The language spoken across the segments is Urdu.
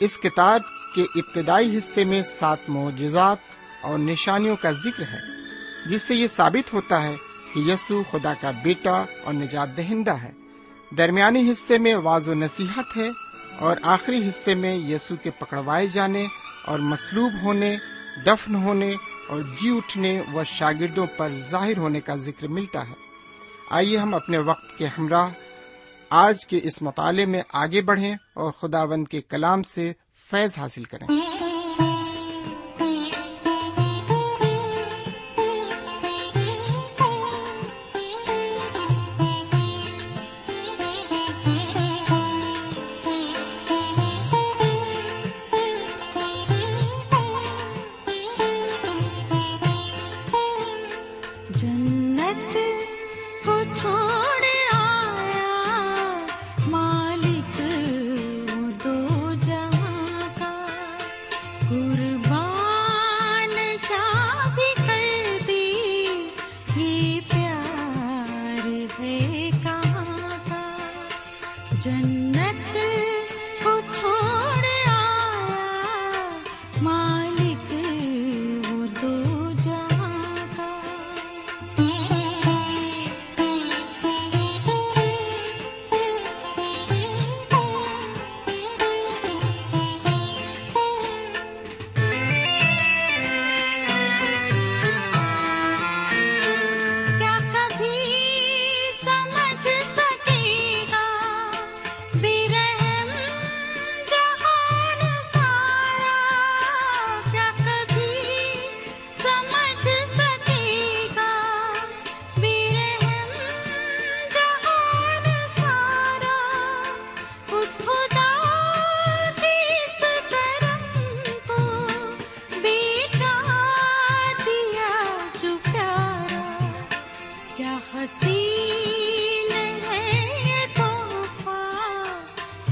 اس کتاب کے ابتدائی حصے میں سات معجزات اور نشانیوں کا ذکر ہے، جس سے یہ ثابت ہوتا ہے کہ یسو خدا کا بیٹا اور نجات دہندہ ہے۔ درمیانی حصے میں واض و نصیحت ہے اور آخری حصے میں یسو کے پکڑوائے جانے اور مسلوب ہونے، دفن ہونے اور جی اٹھنے و شاگردوں پر ظاہر ہونے کا ذکر ملتا ہے۔ آئیے ہم اپنے وقت کے ہمراہ آج کے اس مطالعے میں آگے بڑھیں اور خدا بند کے کلام سے فیض حاصل کریں۔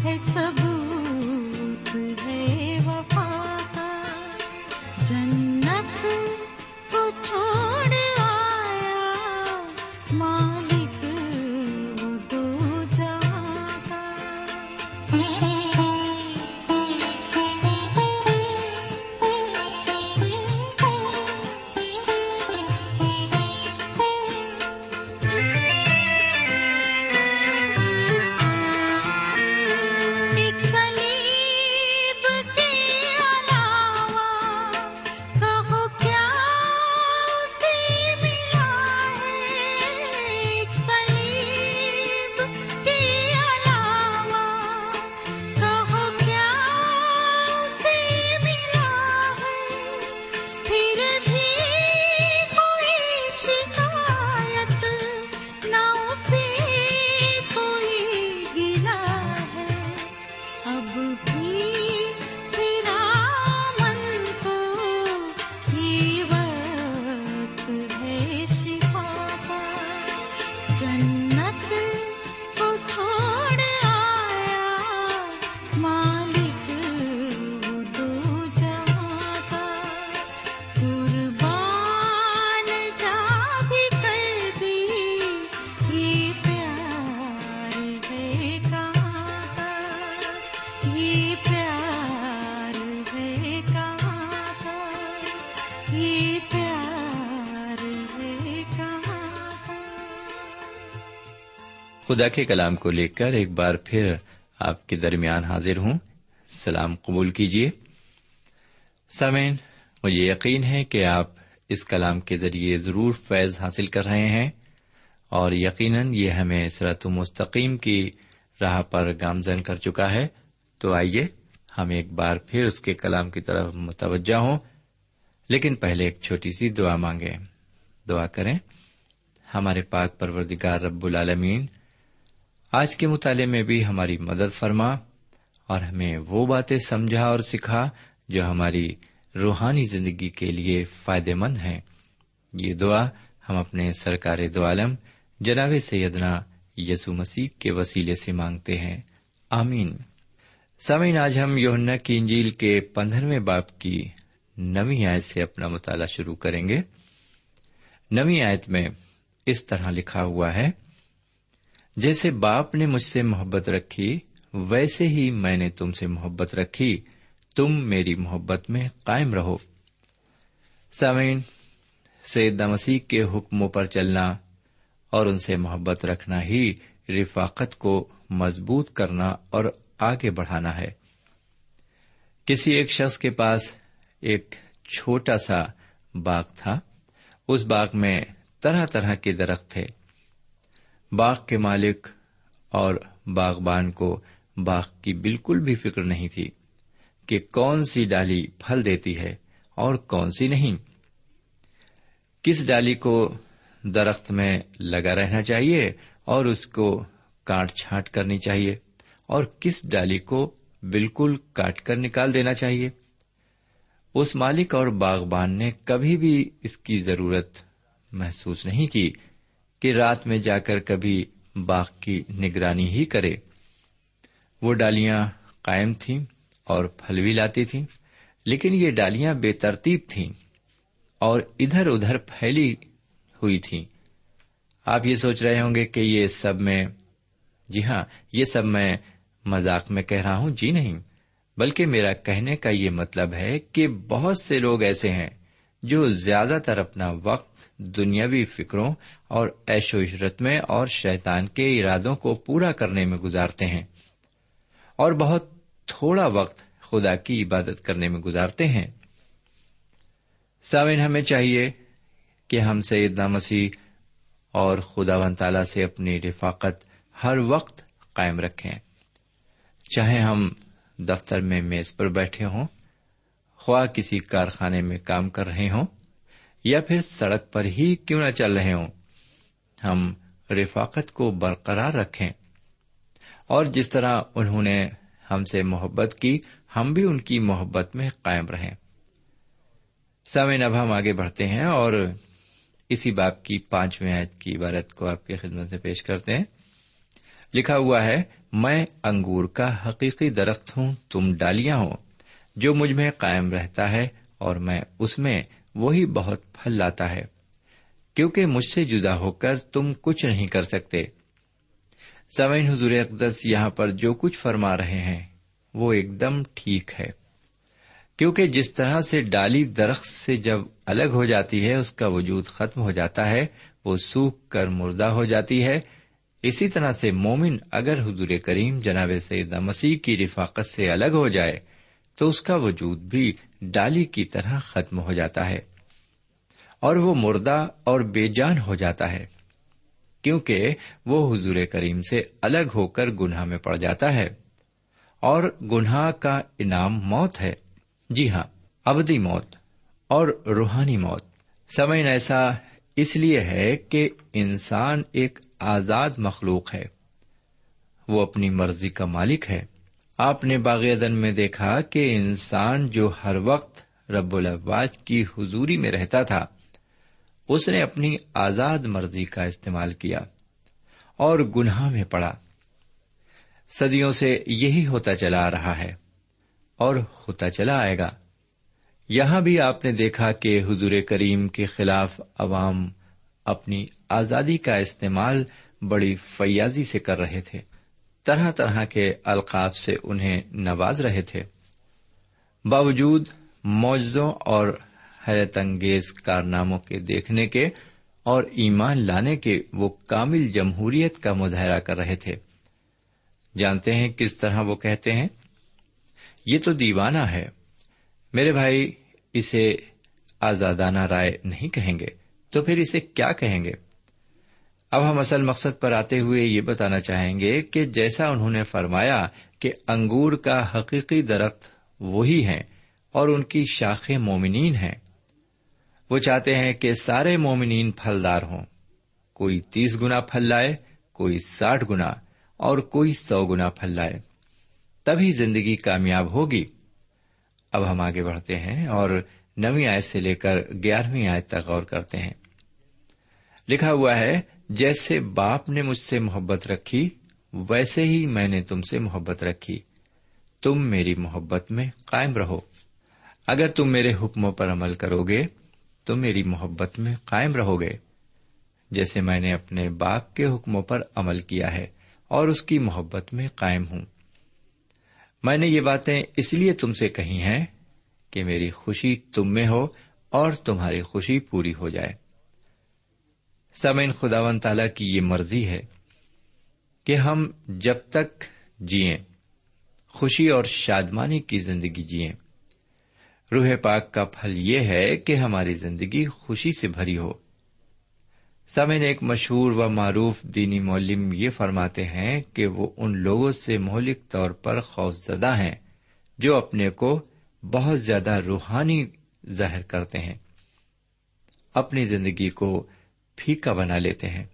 ہے سبوت ہے خدا کے کلام کو لے کر ایک بار پھر آپ کے درمیان حاضر ہوں۔ سلام قبول کیجیے۔ سامعین، مجھے یقین ہے کہ آپ اس کلام کے ذریعے ضرور فیض حاصل کر رہے ہیں اور یقیناً یہ ہمیں سرت مستقیم کی راہ پر گامزن کر چکا ہے۔ تو آئیے ہم ایک بار پھر اس کے کلام کی طرف متوجہ ہوں۔ لیکن پہلے ایک چھوٹی سی دعا مانگے دعا کریں۔ ہمارے پاک پروردگار رب العالمین آج کے مطالعے میں بھی ہماری مدد فرما اور ہمیں وہ باتیں سمجھا اور سکھا جو ہماری روحانی زندگی کے لیے فائدہ مند ہیں۔ یہ دعا ہم اپنے سرکار دو عالم جناب سیدنا یسو مسیح کے وسیلے سے مانگتے ہیں۔ آمین۔ سامعین، آج ہم یوہنا کی انجیل کے پندرہویں باپ کی نوی آیت سے اپنا مطالعہ شروع کریں گے۔ نوی آیت میں اس طرح لکھا ہوا ہے جیسے باپ نے مجھ سے محبت رکھی، ویسے ہی میں نے تم سے محبت رکھی، تم میری محبت میں قائم رہو۔ سامعین سیدہ مسیح کے حکموں پر چلنا اور ان سے محبت رکھنا ہی رفاقت کو مضبوط کرنا اور آگے بڑھانا ہے۔ کسی ایک شخص کے پاس ایک چھوٹا سا باغ تھا، اس باغ میں طرح طرح کے درخت تھے۔ باغ کے مالک اور باغبان کو باغ کی بالکل بھی فکر نہیں تھی کہ کون سی ڈالی پھل دیتی ہے اور کون سی نہیں۔ کس ڈالی کو درخت میں لگا رہنا چاہیے اور اس کو کاٹ چھانٹ کرنی چاہیے اور کس ڈالی کو بالکل کاٹ کر نکال دینا چاہیے۔ اس مالک اور باغبان نے کبھی بھی اس کی ضرورت محسوس نہیں کی۔ کہ رات میں جا کر کبھی باغ کی نگرانی ہی کرے۔ وہ ڈالیاں قائم تھیں اور پھل بھی لاتی تھیں، لیکن یہ ڈالیاں بے ترتیب تھیں اور ادھر ادھر پھیلی ہوئی تھیں۔ آپ یہ سوچ رہے ہوں گے کہ یہ سب میں جی ہاں یہ سب میں مذاق میں کہہ رہا ہوں جی نہیں، بلکہ میرا کہنے کا یہ مطلب ہے کہ بہت سے لوگ ایسے ہیں جو زیادہ تر اپنا وقت دنیاوی فکروں اور ایش و عشرت میں اور شیطان کے ارادوں کو پورا کرنے میں گزارتے ہیں اور بہت تھوڑا وقت خدا کی عبادت کرنے میں گزارتے ہیں۔ ساون ہمیں چاہیے کہ ہم سیدنا مسیح اور خدا ون تعالی سے اپنی رفاقت ہر وقت قائم رکھیں۔ چاہے ہم دفتر میں میز پر بیٹھے ہوں، خواہ کسی کارخانے میں کام کر رہے ہوں، یا پھر سڑک پر ہی کیوں نہ چل رہے ہوں ہم رفاقت کو برقرار رکھیں۔ اور جس طرح انہوں نے ہم سے محبت کی، ہم بھی ان کی محبت میں قائم رہیں۔ سامعین، اب ہم آگے بڑھتے ہیں اور اسی باپ کی پانچویں آیت کی عبارت کو آپ کی خدمت میں پیش کرتے ہیں۔ لکھا ہوا ہے، میں انگور کا حقیقی درخت ہوں، تم ڈالیاں ہو، جو مجھ میں قائم رہتا ہے اور میں اس میں وہی بہت پھل لاتا ہے۔ کیونکہ مجھ سے جدا ہو کر تم کچھ نہیں کر سکتے۔ سوئن حضور اقدس یہاں پر جو کچھ فرما رہے ہیں، وہ ایک دم ٹھیک ہے۔ کیونکہ جس طرح سے ڈالی درخت سے جب الگ ہو جاتی ہے، اس کا وجود ختم ہو جاتا ہے، وہ سوکھ کر مردہ ہو جاتی ہے۔ اسی طرح سے مومن اگر حضور کریم جناب سعید مسیح کی رفاقت سے الگ ہو جائے، تو اس کا وجود بھی ڈالی کی طرح ختم ہو جاتا ہے۔ اور وہ مردہ اور بے جان ہو جاتا ہے، کیونکہ وہ حضور کریم سے الگ ہو کر گناہ میں پڑ جاتا ہے۔ اور گناہ کا انعام موت ہے۔ جی ہاں ابدی موت اور روحانی موت۔ سمعن ایسا اس لیے ہے کہ انسان ایک آزاد مخلوق ہے۔ وہ اپنی مرضی کا مالک ہے۔ آپ نے باغ عدن میں دیکھا کہ انسان جو ہر وقت رب الواج کی حضوری میں رہتا تھا اس نے اپنی آزاد مرضی کا استعمال کیا اور گناہ میں پڑا۔ صدیوں سے یہی ہوتا چلا آ رہا ہے اور ہوتا چلا آئے گا۔ یہاں بھی آپ نے دیکھا کہ حضور کریم کے خلاف عوام اپنی آزادی کا استعمال بڑی فیاضی سے کر رہے تھے۔ طرح طرح کے القاف سے انہیں نواز رہے تھے۔ باوجود معجزوں اور حیرت انگیز کارناموں کے دیکھنے کے اور ایمان لانے کے وہ کامل جمہوریت کا مظاہرہ کر رہے تھے۔ جانتے ہیں کس طرح وہ کہتے ہیں؟ یہ تو دیوانہ ہے۔ میرے بھائی، اسے آزادانہ رائے نہیں کہیں گے۔ تو پھر اسے کیا کہیں گے؟ اب ہم اصل مقصد پر آتے ہوئے یہ بتانا چاہیں گے کہ جیسا انہوں نے فرمایا کہ انگور کا حقیقی درخت وہی ہیں اور ان کی شاخیں مومنین ہیں۔ وہ چاہتے ہیں کہ سارے مومنین پھلدار ہوں۔ کوئی تیس گنا پھل لائے کوئی ساٹھ گنا، اور کوئی سو گنا پھل لائے تبھی زندگی کامیاب ہوگی۔ اب ہم آگے بڑھتے ہیں اور نویں آیت سے لے کر گیارہویں آیت تک غور کرتے ہیں۔ لکھا ہوا ہے، جیسے باپ نے مجھ سے محبت رکھی، ویسے ہی میں نے تم سے محبت رکھی۔ تم میری محبت میں قائم رہو۔ اگر تم میرے حکموں پر عمل کرو گے تو میری محبت میں قائم رہو گے۔ جیسے میں نے اپنے باپ کے حکموں پر عمل کیا ہے اور اس کی محبت میں قائم ہوں۔ میں نے یہ باتیں اس لیے تم سے کہی ہیں کہ میری خوشی تم میں ہو اور تمہاری خوشی پوری ہو جائے۔ سمین خدا و تعالی کی یہ مرضی ہے کہ ہم جب تک جیئیں خوشی اور شادمانی کی زندگی جیئیں روح پاک کا پھل یہ ہے کہ ہماری زندگی خوشی سے بھری ہو۔ سمن ایک مشہور و معروف دینی مولم یہ فرماتے ہیں کہ وہ ان لوگوں سے مہلک طور پر خوف زدہ ہیں جو اپنے کو بہت زیادہ روحانی ظاہر کرتے ہیں، اپنی زندگی کو پھیکا بنا لیتے ہیں۔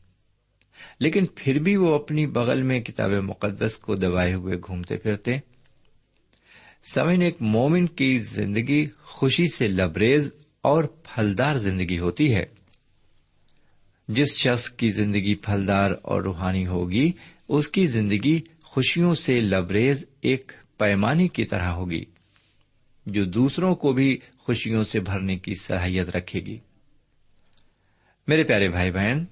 لیکن پھر بھی وہ اپنی بغل میں کتاب مقدس کو دبائے ہوئے گھومتے پھرتے ہیں سمن ایک مومن کی زندگی خوشی سے لبریز اور پھلدار زندگی ہوتی ہے۔ جس شخص کی زندگی پھلدار اور روحانی ہوگی، اس کی زندگی خوشیوں سے لبریز ایک پیمانی کی طرح ہوگی، جو دوسروں کو بھی خوشیوں سے بھرنے کی صلاحیت رکھے گی۔ میرے پیارے بھائی بہن،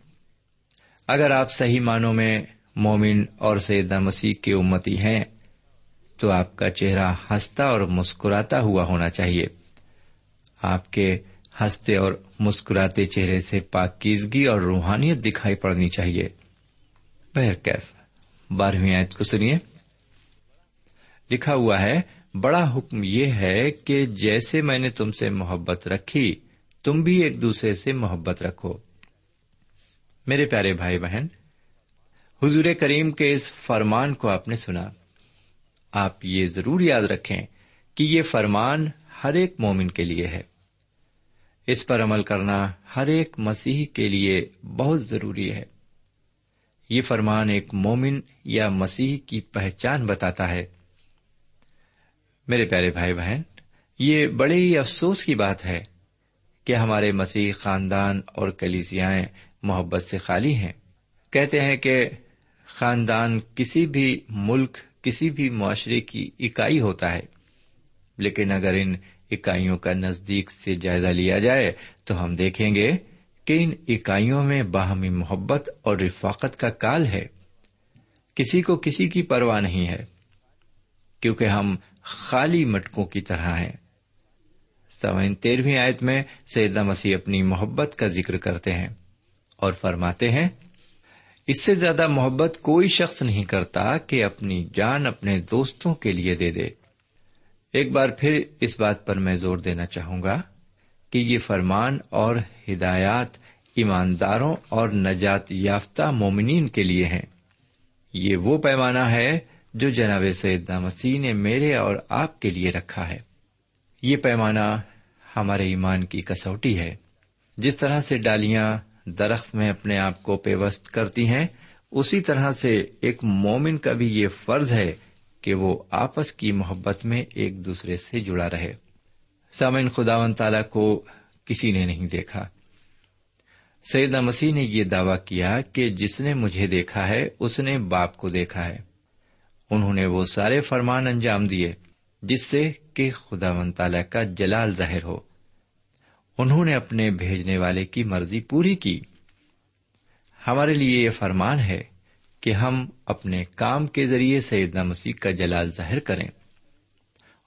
اگر آپ صحیح معنوں میں مومن اور سیدہ مسیح کے امتی ہیں تو آپ کا چہرہ ہنستا اور مسکراتا ہوا ہونا چاہیے۔ آپ کے ہنستے اور مسکراتے چہرے سے پاکیزگی اور روحانیت دکھائی پڑنی چاہیے۔ بہرکیف بارہویں آیت کو سنیے۔ لکھا ہوا ہے، بڑا حکم یہ ہے کہ جیسے میں نے تم سے محبت رکھی، تم بھی ایک دوسرے سے محبت رکھو۔ میرے پیارے بھائی بہن، حضور کریم کے اس فرمان کو آپ نے سنا۔ آپ یہ ضرور یاد رکھیں کہ یہ فرمان ہر ایک مومن کے لیے ہے۔ اس پر عمل کرنا ہر ایک مسیح کے لیے بہت ضروری ہے۔ یہ فرمان ایک مومن یا مسیح کی پہچان بتاتا ہے۔ میرے پیارے بھائی بہن، یہ بڑے ہی افسوس کی بات ہے کہ ہمارے مسیح خاندان اور کلیسیاں محبت سے خالی ہیں۔ کہتے ہیں کہ خاندان کسی بھی ملک کسی بھی معاشرے کی اکائی ہوتا ہے۔ لیکن اگر ان اکائیوں کا نزدیک سے جائزہ لیا جائے، تو ہم دیکھیں گے کہ ان اکائیوں میں باہمی محبت اور رفاقت کا کال ہے۔ کسی کو کسی کی پرواہ نہیں ہے، کیونکہ ہم خالی مٹکوں کی طرح ہیں۔ سوئن تیرہویں آیت میں سیدہ مسیح اپنی محبت کا ذکر کرتے ہیں اور فرماتے ہیں اس سے زیادہ محبت کوئی شخص نہیں کرتا کہ اپنی جان اپنے دوستوں کے لیے دے دے۔ ایک بار پھر اس بات پر میں زور دینا چاہوں گا کہ یہ فرمان اور ہدایات ایمانداروں اور نجات یافتہ مومنین کے لیے ہیں۔ یہ وہ پیمانہ ہے جو جناب سید مسیح نے میرے اور آپ کے لیے رکھا ہے۔ یہ پیمانہ ہمارے ایمان کی کسوٹی ہے۔ جس طرح سے ڈالیاں درخت میں اپنے آپ کو پیوست کرتی ہیں۔ اسی طرح سے ایک مومن کا بھی یہ فرض ہے کہ وہ آپس کی محبت میں ایک دوسرے سے جڑا رہے۔ سامعین خدا و تعالی کو کسی نے نہیں دیکھا۔ سیدہ مسیح نے یہ دعوی کیا کہ جس نے مجھے دیکھا ہے، اس نے باپ کو دیکھا ہے۔ انہوں نے وہ سارے فرمان انجام دیے، جس سے کہ خدا و تعالی کا جلال ظاہر ہو۔ انہوں نے اپنے بھیجنے والے کی مرضی پوری کی۔ ہمارے لیے یہ فرمان ہے کہ ہم اپنے کام کے ذریعے سیدنا مسیح کا جلال ظاہر کریں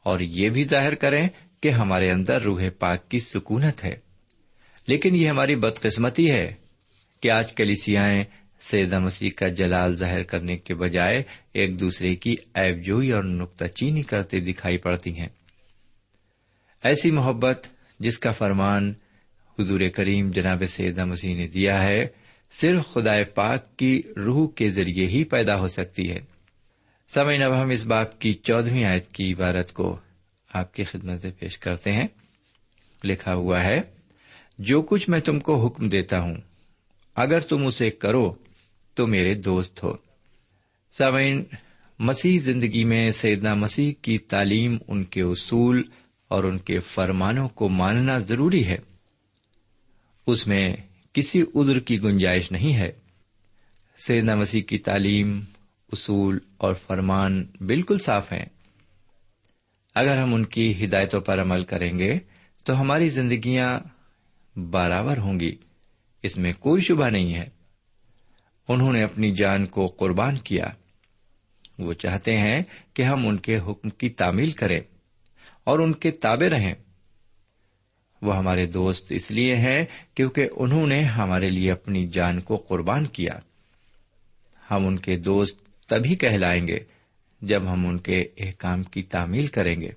اور یہ بھی ظاہر کریں کہ ہمارے اندر روح پاک کی سکونت ہے۔ لیکن یہ ہماری بدقسمتی ہے کہ آج کلیسیاں سیدہ مسیح کا جلال ظاہر کرنے کے بجائے ایک دوسرے کی ایب جوئی اور نقطہ چینی کرتے دکھائی پڑتی ہیں۔ ایسی محبت جس کا فرمان حضور کریم جناب سیدہ مسیح نے دیا ہے، صرف خدا پاک کی روح کے ذریعے ہی پیدا ہو سکتی ہے۔ سمے اب ہم اس باپ کی چودہویں آیت کی عبارت کو آپ کی خدمت پیش کرتے ہیں۔ لکھا ہوا ہے، جو کچھ میں تم کو حکم دیتا ہوں، اگر تم اسے کرو تو میرے دوست ہو۔ سامعین، مسیح زندگی میں سیدنا مسیح کی تعلیم، ان کے اصول اور ان کے فرمانوں کو ماننا ضروری ہے۔ اس میں کسی عذر کی گنجائش نہیں ہے۔ سیدنا مسیح کی تعلیم، اصول اور فرمان بالکل صاف ہیں۔ اگر ہم ان کی ہدایتوں پر عمل کریں گے تو ہماری زندگیاں برابر ہوں گی۔ اس میں کوئی شبہ نہیں ہے۔ انہوں نے اپنی جان کو قربان کیا۔ وہ چاہتے ہیں کہ ہم ان کے حکم کی تعمیل کریں۔ اور ان کے تابے رہیں۔ وہ ہمارے دوست اس لیے ہیں کیونکہ انہوں نے ہمارے لیے اپنی جان کو قربان کیا۔ ہم ان کے دوست تبھی کہلائیں گے جب ہم ان کے احکام کی تعمیل کریں گے۔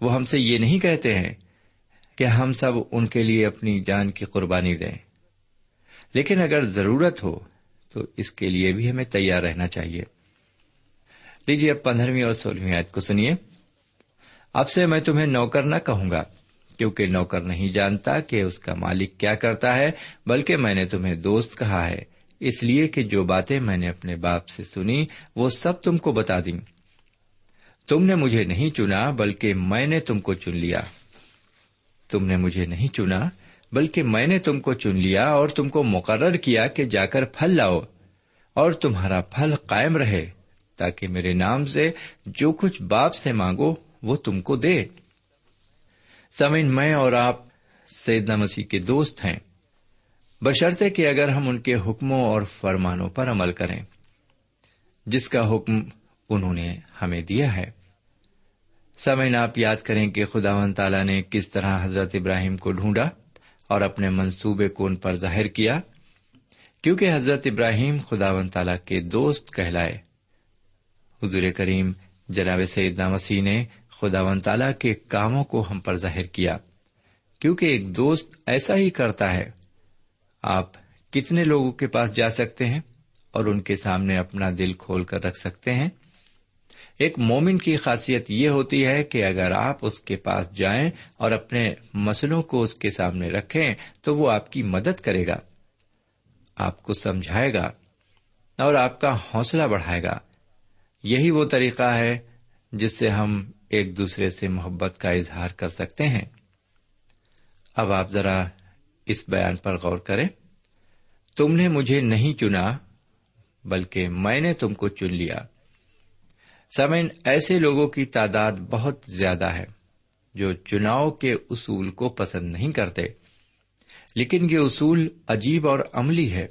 وہ ہم سے یہ نہیں کہتے ہیں کہ ہم سب ان کے لیے اپنی جان کی قربانی دیں۔ لیکن اگر ضرورت ہو تو اس کے لیے بھی ہمیں تیار رہنا چاہیے۔ لیجیے اب پندرہویں اور سولہویں آیت کو سنیے۔ اب سے میں تمہیں نوکر نہ کہوں گا، کیونکہ نوکر نہیں جانتا کہ اس کا مالک کیا کرتا ہے، بلکہ میں نے تمہیں دوست کہا ہے۔ اس لیے کہ جو باتیں میں نے اپنے باپ سے سنی، وہ سب تم کو بتا دیں۔ تم نے مجھے نہیں چنا، بلکہ میں نے تم کو چن لیا۔ تم نے مجھے نہیں چنا، بلکہ میں نے تم کو چن لیا اور تم کو مقرر کیا کہ جا کر پھل لاؤ اور تمہارا پھل قائم رہے، تاکہ میرے نام سے جو کچھ باپ سے مانگو وہ تم کو دے۔ سمن، میں اور آپ سیدنا مسیح کے دوست ہیں۔ بشرطے کہ اگر ہم ان کے حکموں اور فرمانوں پر عمل کریں، جس کا حکم انہوں نے ہمیں دیا ہے۔ سمین آپ یاد کریں کہ خدا و تعالی نے کس طرح حضرت ابراہیم کو ڈھونڈا اور اپنے منصوبے کو ان پر ظاہر کیا۔ کیونکہ حضرت ابراہیم خدا و تعالی کے دوست کہلائے۔ حضور کریم جناب سیدنا مسیح نے خدا و تعالی کے کاموں کو ہم پر ظاہر کیا، کیونکہ ایک دوست ایسا ہی کرتا ہے۔ آپ کتنے لوگوں کے پاس جا سکتے ہیں اور ان کے سامنے اپنا دل کھول کر رکھ سکتے ہیں؟ ایک مومن کی خاصیت یہ ہوتی ہے کہ اگر آپ اس کے پاس جائیں اور اپنے مسلوں کو اس کے سامنے رکھیں، تو وہ آپ کی مدد کرے گا، آپ کو سمجھائے گا اور آپ کا حوصلہ بڑھائے گا۔ یہی وہ طریقہ ہے جس سے ہم ایک دوسرے سے محبت کا اظہار کر سکتے ہیں۔ اب آپ ذرا اس بیان پر غور کریں۔ تم نے مجھے نہیں چنا، بلکہ میں نے تم کو چن لیا۔ سمن، ایسے لوگوں کی تعداد بہت زیادہ ہے جو چناؤ کے اصول کو پسند نہیں کرتے۔ لیکن یہ اصول عجیب اور عملی ہے۔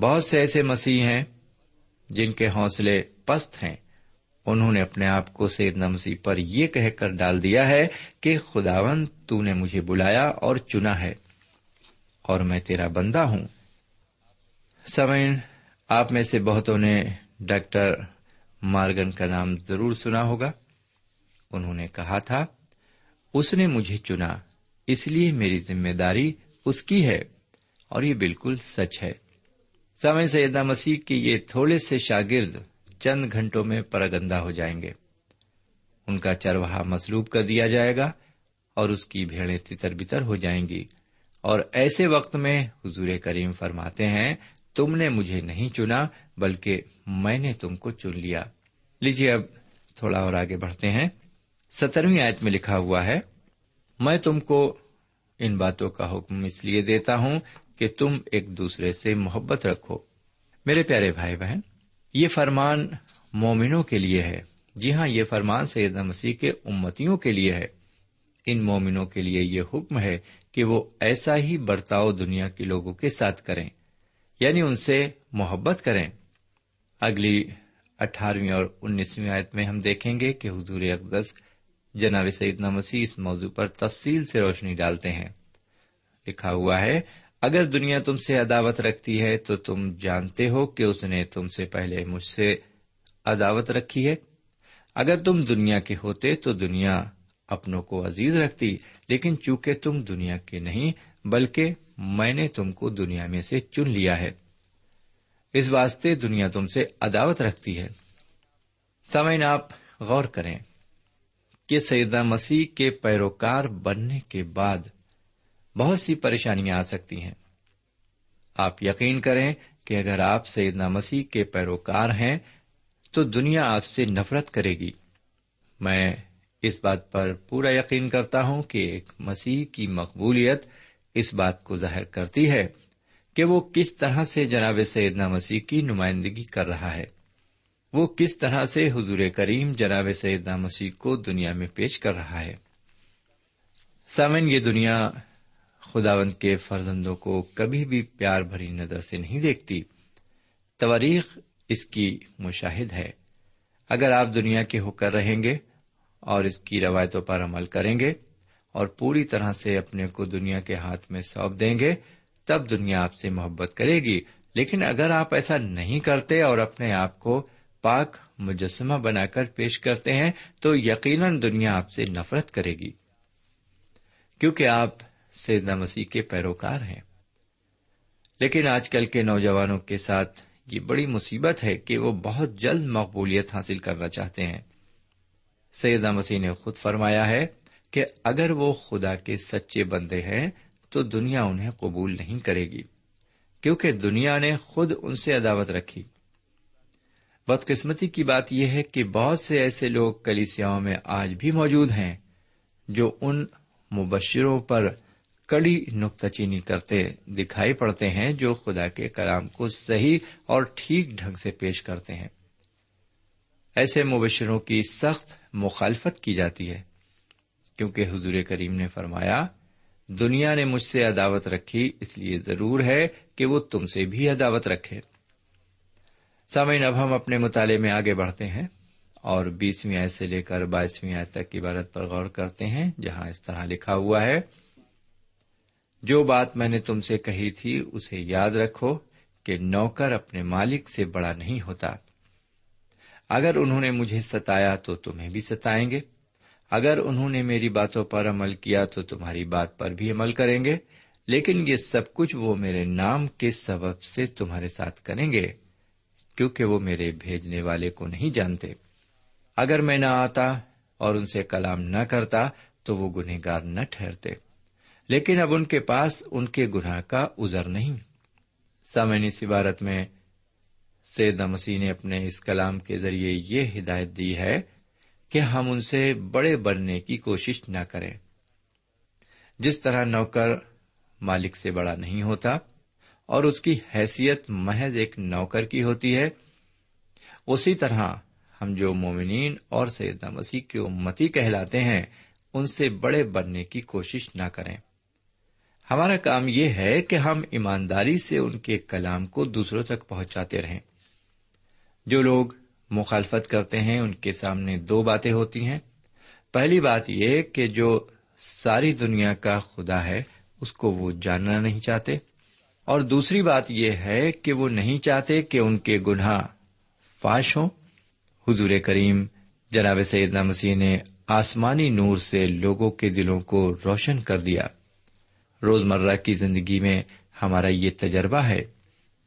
بہت سے ایسے مسیح ہیں جن کے حوصلے پست ہیں۔ انہوں نے اپنے آپ کو سید مسیح پر یہ کہہ کر ڈال دیا ہے کہ خداون تو نے مجھے بلایا اور چنا ہے اور میں تیرا بندہ ہوں۔ سمین آپ میں سے بہتوں نے ڈاکٹر مارگن کا نام ضرور سنا ہوگا۔ انہوں نے کہا تھا، اس نے مجھے چنا، اس لیے میری ذمہ داری اس کی ہے اور یہ بالکل سچ ہے۔ سمے سیدہ مسیح کے یہ تھوڑے سے شاگرد چند گھنٹوں میں پرگندا ہو جائیں گے۔ ان کا چرواہا مسلوب کر دیا جائے گا اور اس کی بھیڑیں تتر بتر ہو جائیں گی۔ اور ایسے وقت میں حضور کریم فرماتے ہیں، تم نے مجھے نہیں چنا، بلکہ میں نے تم کو چن لیا۔ لیجیے اب تھوڑا اور آگے بڑھتے ہیں۔ سترویں آیت میں لکھا ہوا ہے، میں تم کو ان باتوں کا حکم اس لیے دیتا ہوں کہ تم ایک دوسرے سے محبت رکھو۔ میرے پیارے بھائی بہن یہ فرمان مومنوں کے لیے ہے۔ جی ہاں یہ فرمان سید مسیح کے امتیوں کے لیے ہے۔ ان مومنوں کے لیے یہ حکم ہے کہ وہ ایسا ہی برتاؤ دنیا کے لوگوں کے ساتھ کریں یعنی ان سے محبت کریں۔ اگلی اٹھارہویں اور انیسویں آیت میں ہم دیکھیں گے کہ حضور اقدس جناب سعید مسیح اس موضوع پر تفصیل سے روشنی ڈالتے ہیں۔ لکھا ہوا ہے اگر دنیا تم سے عداوت رکھتی ہے تو تم جانتے ہو کہ اس نے تم سے پہلے مجھ سے عداوت رکھی ہے۔ اگر تم دنیا کے ہوتے تو دنیا اپنوں کو عزیز رکھتی، لیکن چونکہ تم دنیا کے نہیں، بلکہ میں نے تم کو دنیا میں سے چن لیا ہے۔ اس واسطے دنیا تم سے عداوت رکھتی ہے۔ سمعین آپ غور کریں کہ سیدہ مسیح کے پیروکار بننے کے بعد بہت سی پریشانیاں آ سکتی ہیں۔ آپ یقین کریں کہ اگر آپ سیدنا مسیح کے پیروکار ہیں، تو دنیا آپ سے نفرت کرے گی۔ میں اس بات پر پورا یقین کرتا ہوں کہ ایک مسیح کی مقبولیت اس بات کو ظاہر کرتی ہے کہ وہ کس طرح سے جناب سیدنا مسیح کی نمائندگی کر رہا ہے۔ وہ کس طرح سے حضور کریم جناب سیدنا مسیح کو دنیا میں پیش کر رہا ہے۔ سامن یہ دنیا خداوند کے فرزندوں کو کبھی بھی پیار بھری نظر سے نہیں دیکھتی۔ تواریخ اس کی مشاہد ہے۔ اگر آپ دنیا کے ہو کر رہیں گے اور اس کی روایتوں پر عمل کریں گے اور پوری طرح سے اپنے کو دنیا کے ہاتھ میں سونپ دیں گے، تب دنیا آپ سے محبت کرے گی۔ لیکن اگر آپ ایسا نہیں کرتے اور اپنے آپ کو پاک، مجسمہ بنا کر پیش کرتے ہیں، تو یقیناً دنیا آپ سے نفرت کرے گی۔ کیونکہ آپ سیدنا مسیح کے پیروکار ہیں۔ لیکن آج کل کے نوجوانوں کے ساتھ یہ بڑی مصیبت ہے کہ وہ بہت جلد مقبولیت حاصل کرنا چاہتے ہیں۔ سیدہ مسیح نے خود فرمایا ہے کہ اگر وہ خدا کے سچے بندے ہیں تو دنیا انہیں قبول نہیں کرے گی، کیونکہ دنیا نے خود ان سے عداوت رکھی۔ بدقسمتی کی بات یہ ہے کہ بہت سے ایسے لوگ کلیسیاؤں میں آج بھی موجود ہیں جو ان مبشروں پر کڑی نکتہ چینی کرتے دکھائی پڑتے ہیں جو خدا کے کلام کو صحیح اور ٹھیک ڈھنگ سے پیش کرتے ہیں۔ ایسے مبشروں کی سخت مخالفت کی جاتی ہے۔ کیونکہ حضور کریم نے فرمایا، دنیا نے مجھ سے عداوت رکھی، اس لیے ضرور ہے کہ وہ تم سے بھی عداوت رکھے۔ سامعین، اب ہم اپنے مطالعے میں آگے بڑھتے ہیں اور بیسویں آیت سے لے کر بائیسویں آیت تک عبارت پر غور کرتے ہیں، جہاں اس طرح لکھا ہوا ہے جو بات میں نے تم سے کہی تھی، اسے یاد رکھو کہ نوکر اپنے مالک سے بڑا نہیں ہوتا۔ اگر انہوں نے مجھے ستایا تو تمہیں بھی ستائیں گے۔ اگر انہوں نے میری باتوں پر عمل کیا تو تمہاری بات پر بھی عمل کریں گے۔ لیکن یہ سب کچھ وہ میرے نام کے سبب سے تمہارے ساتھ کریں گے، کیونکہ وہ میرے بھیجنے والے کو نہیں جانتے۔ اگر میں نہ آتا اور ان سے کلام نہ کرتا تو وہ گنہگار نہ ٹھہرتے۔ لیکن اب ان کے پاس ان کے گناہ کا ازر نہیں۔ سامعین، اس عبارت میں سید مسیح نے اپنے اس کلام کے ذریعے یہ ہدایت دی ہے کہ ہم ان سے بڑے بننے کی کوشش نہ کریں۔ جس طرح نوکر مالک سے بڑا نہیں ہوتا اور اس کی حیثیت محض ایک نوکر کی ہوتی ہے، اسی طرح ہم جو مومنین اور سیدنا مسیح کی امتی کہلاتے ہیں، ان سے بڑے بننے کی کوشش نہ کریں۔ ہمارا کام یہ ہے کہ ہم ایمانداری سے ان کے کلام کو دوسروں تک پہنچاتے رہیں۔ جو لوگ مخالفت کرتے ہیں، ان کے سامنے دو باتیں ہوتی ہیں۔ پہلی بات یہ کہ جو ساری دنیا کا خدا ہے، اس کو وہ جاننا نہیں چاہتے۔ اور دوسری بات یہ ہے کہ وہ نہیں چاہتے کہ ان کے گناہ فاش ہوں۔ حضور کریم جناب سیدنا مسیح نے آسمانی نور سے لوگوں کے دلوں کو روشن کر دیا۔ روزمرہ کی زندگی میں ہمارا یہ تجربہ ہے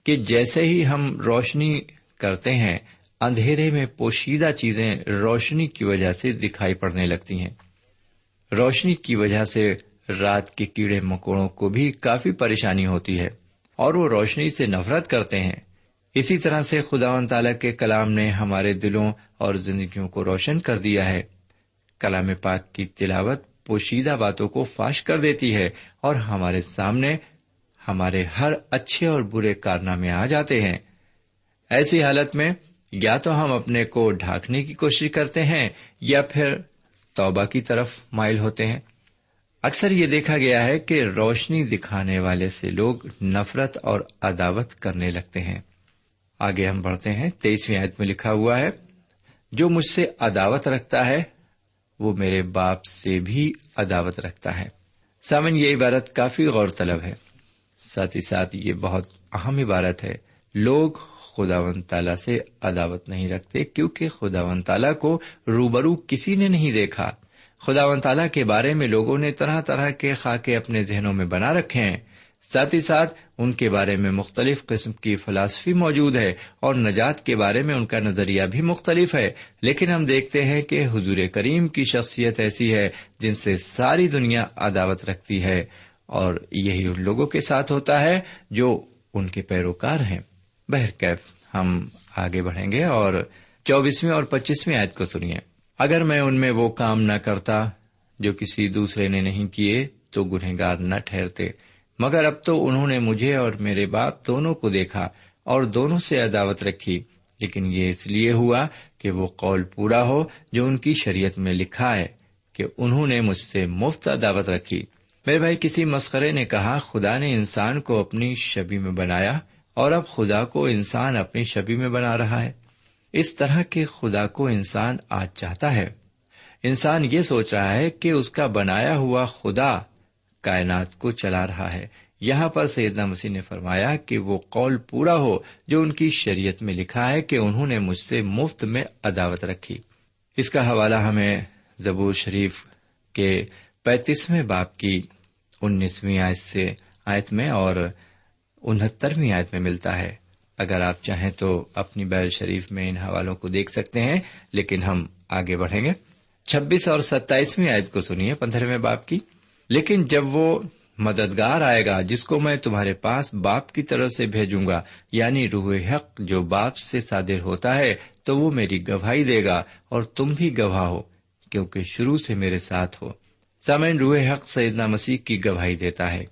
کہ جیسے ہی ہم روشنی کرتے ہیں، اندھیرے میں پوشیدہ چیزیں روشنی کی وجہ سے دکھائی پڑنے لگتی ہیں۔ روشنی کی وجہ سے رات کے کیڑے مکوڑوں کو بھی کافی پریشانی ہوتی ہے اور وہ روشنی سے نفرت کرتے ہیں۔ اسی طرح سے خدا و تعالی کے کلام نے ہمارے دلوں اور زندگیوں کو روشن کر دیا ہے۔ کلام پاک کی تلاوت پوشیدہ باتوں کو فاش کر دیتی ہے اور ہمارے سامنے ہمارے ہر اچھے اور برے کارنامے آ جاتے ہیں۔ ایسی حالت میں یا تو ہم اپنے کو ڈھانکنے کی کوشش کرتے ہیں یا پھر توبہ کی طرف مائل ہوتے ہیں۔ اکثر یہ دیکھا گیا ہے کہ روشنی دکھانے والے سے لوگ نفرت اور عداوت کرنے لگتے ہیں۔ آگے ہم بڑھتے ہیں۔ تیئیسویں آیت میں لکھا ہوا ہے، جو مجھ سے عداوت رکھتا ہے وہ میرے باپ سے بھی عداوت رکھتا ہے۔ سامن، یہ عبارت کافی غور طلب ہے۔ ساتھ ہی ساتھ یہ بہت اہم عبارت ہے۔ لوگ خدا ون تالا سے عداوت نہیں رکھتے کیونکہ خدا ون تالا کو روبرو کسی نے نہیں دیکھا۔ خدا و تعالیٰ کے بارے میں لوگوں نے طرح طرح کے خاکے اپنے ذہنوں میں بنا رکھے ہیں۔ ساتھ ہی ساتھ ان کے بارے میں مختلف قسم کی فلاسفی موجود ہے اور نجات کے بارے میں ان کا نظریہ بھی مختلف ہے۔ لیکن ہم دیکھتے ہیں کہ حضور کریم کی شخصیت ایسی ہے جن سے ساری دنیا عداوت رکھتی ہے اور یہی ان لوگوں کے ساتھ ہوتا ہے جو ان کے پیروکار ہیں۔ بہرکیف ہم آگے بڑھیں گے اور چوبیسویں اور پچیسویں آیت کو سنیے۔ اگر میں ان میں وہ کام نہ کرتا جو کسی دوسرے نے نہیں کیے تو گنہگار نہ ٹھہرتے۔ مگر اب تو انہوں نے مجھے اور میرے باپ دونوں کو دیکھا اور دونوں سے عداوت رکھی، لیکن یہ اس لیے ہوا کہ وہ قول پورا ہو جو ان کی شریعت میں لکھا ہے کہ انہوں نے مجھ سے مفت عداوت رکھی۔ میرے بھائی، کسی مسخرے نے کہا، خدا نے انسان کو اپنی شبی میں بنایا اور اب خدا کو انسان اپنی شبی میں بنا رہا ہے۔ اس طرح کے خدا کو انسان آج چاہتا ہے۔ انسان یہ سوچ رہا ہے کہ اس کا بنایا ہوا خدا کائنات کو چلا رہا ہے۔ یہاں پر سیدنا مسیح نے فرمایا کہ وہ قول پورا ہو جو ان کی شریعت میں لکھا ہے کہ انہوں نے مجھ سے مفت میں عداوت رکھی۔ اس کا حوالہ ہمیں زبور شریف کے پینتیسویں باپ کی انیسویں آیت سے آیت میں اور انہترویں آیت میں ملتا ہے۔ اگر آپ چاہیں تو اپنی بیل شریف میں ان حوالوں کو دیکھ سکتے ہیں، لیکن ہم آگے بڑھیں گے۔ چھبیس اور ستائیسویں آیت کو سنیے پندرہویں باپ کی۔ لیکن جب وہ مددگار آئے گا جس کو میں تمہارے پاس باپ کی طرف سے بھیجوں گا یعنی روح حق جو باپ سے صادر ہوتا ہے، تو وہ میری گواہی دے گا اور تم بھی گواہ ہو، کیونکہ شروع سے میرے ساتھ ہو۔ سامعین، روح حق سیدنا مسیح کی گواہی دیتا ہے۔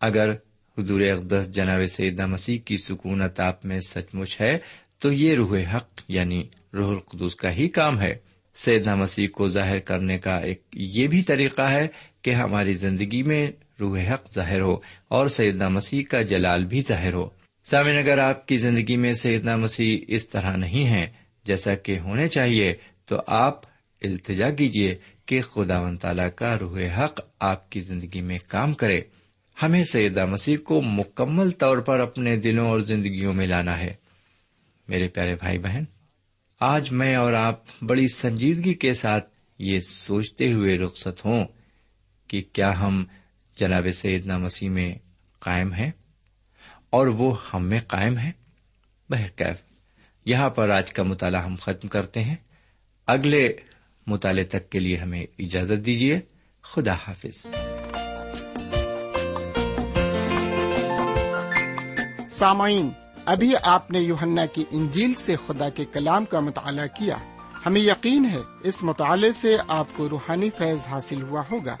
اگر حضور اقدس جناب سیدنا مسیح کی سکونت آپ میں سچ مچ ہے، تو یہ روح حق یعنی روح القدس کا ہی کام ہے۔ سیدنا مسیح کو ظاہر کرنے کا ایک یہ بھی طریقہ ہے کہ ہماری زندگی میں روح حق ظاہر ہو اور سیدنا مسیح کا جلال بھی ظاہر ہو۔ سامن اگر آپ کی زندگی میں سیدنا مسیح اس طرح نہیں ہے جیسا کہ ہونے چاہیے، تو آپ التجا کیجیے کہ خدا و تعالی کا روح حق آپ کی زندگی میں کام کرے۔ ہمیں سیدہ مسیح کو مکمل طور پر اپنے دلوں اور زندگیوں میں لانا ہے۔ میرے پیارے بھائی بہن، آج میں اور آپ بڑی سنجیدگی کے ساتھ یہ سوچتے ہوئے رخصت ہوں کہ کیا ہم جناب سیدنا مسیح میں قائم ہیں؟ اور وہ ہم میں قائم ہے بہرکیف یہاں پر آج کا مطالعہ ہم ختم کرتے ہیں۔ اگلے مطالعے تک کے لیے ہمیں اجازت دیجیے خدا حافظ۔ سامعین، ابھی آپ نے یوہنا کی انجیل سے خدا کے کلام کا مطالعہ کیا۔ ہمیں یقین ہے اس مطالعے سے آپ کو روحانی فیض حاصل ہوا ہوگا۔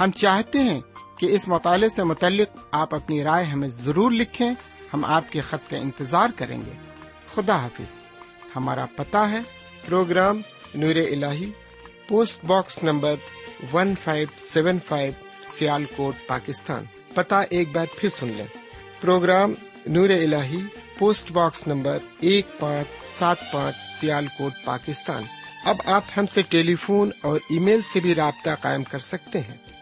ہم چاہتے ہیں کہ اس مطالعے سے متعلق آپ اپنی رائے ہمیں ضرور لکھیں، ہم آپ کے خط کا انتظار کریں گے۔ خدا حافظ۔ ہمارا پتا ہے، پروگرام نور ال post box number one five seven five Sialkot Pakistan. پتا ایک بار پھر سن لیں۔ پروگرام نور ال پوسٹ باکس نمبر ایک پانچ سات پانچ سیال کوٹ پاکستان۔ اب آپ ہم سے ٹیلی فون اور ای میل سے بھی رابطہ قائم کر سکتے ہیں۔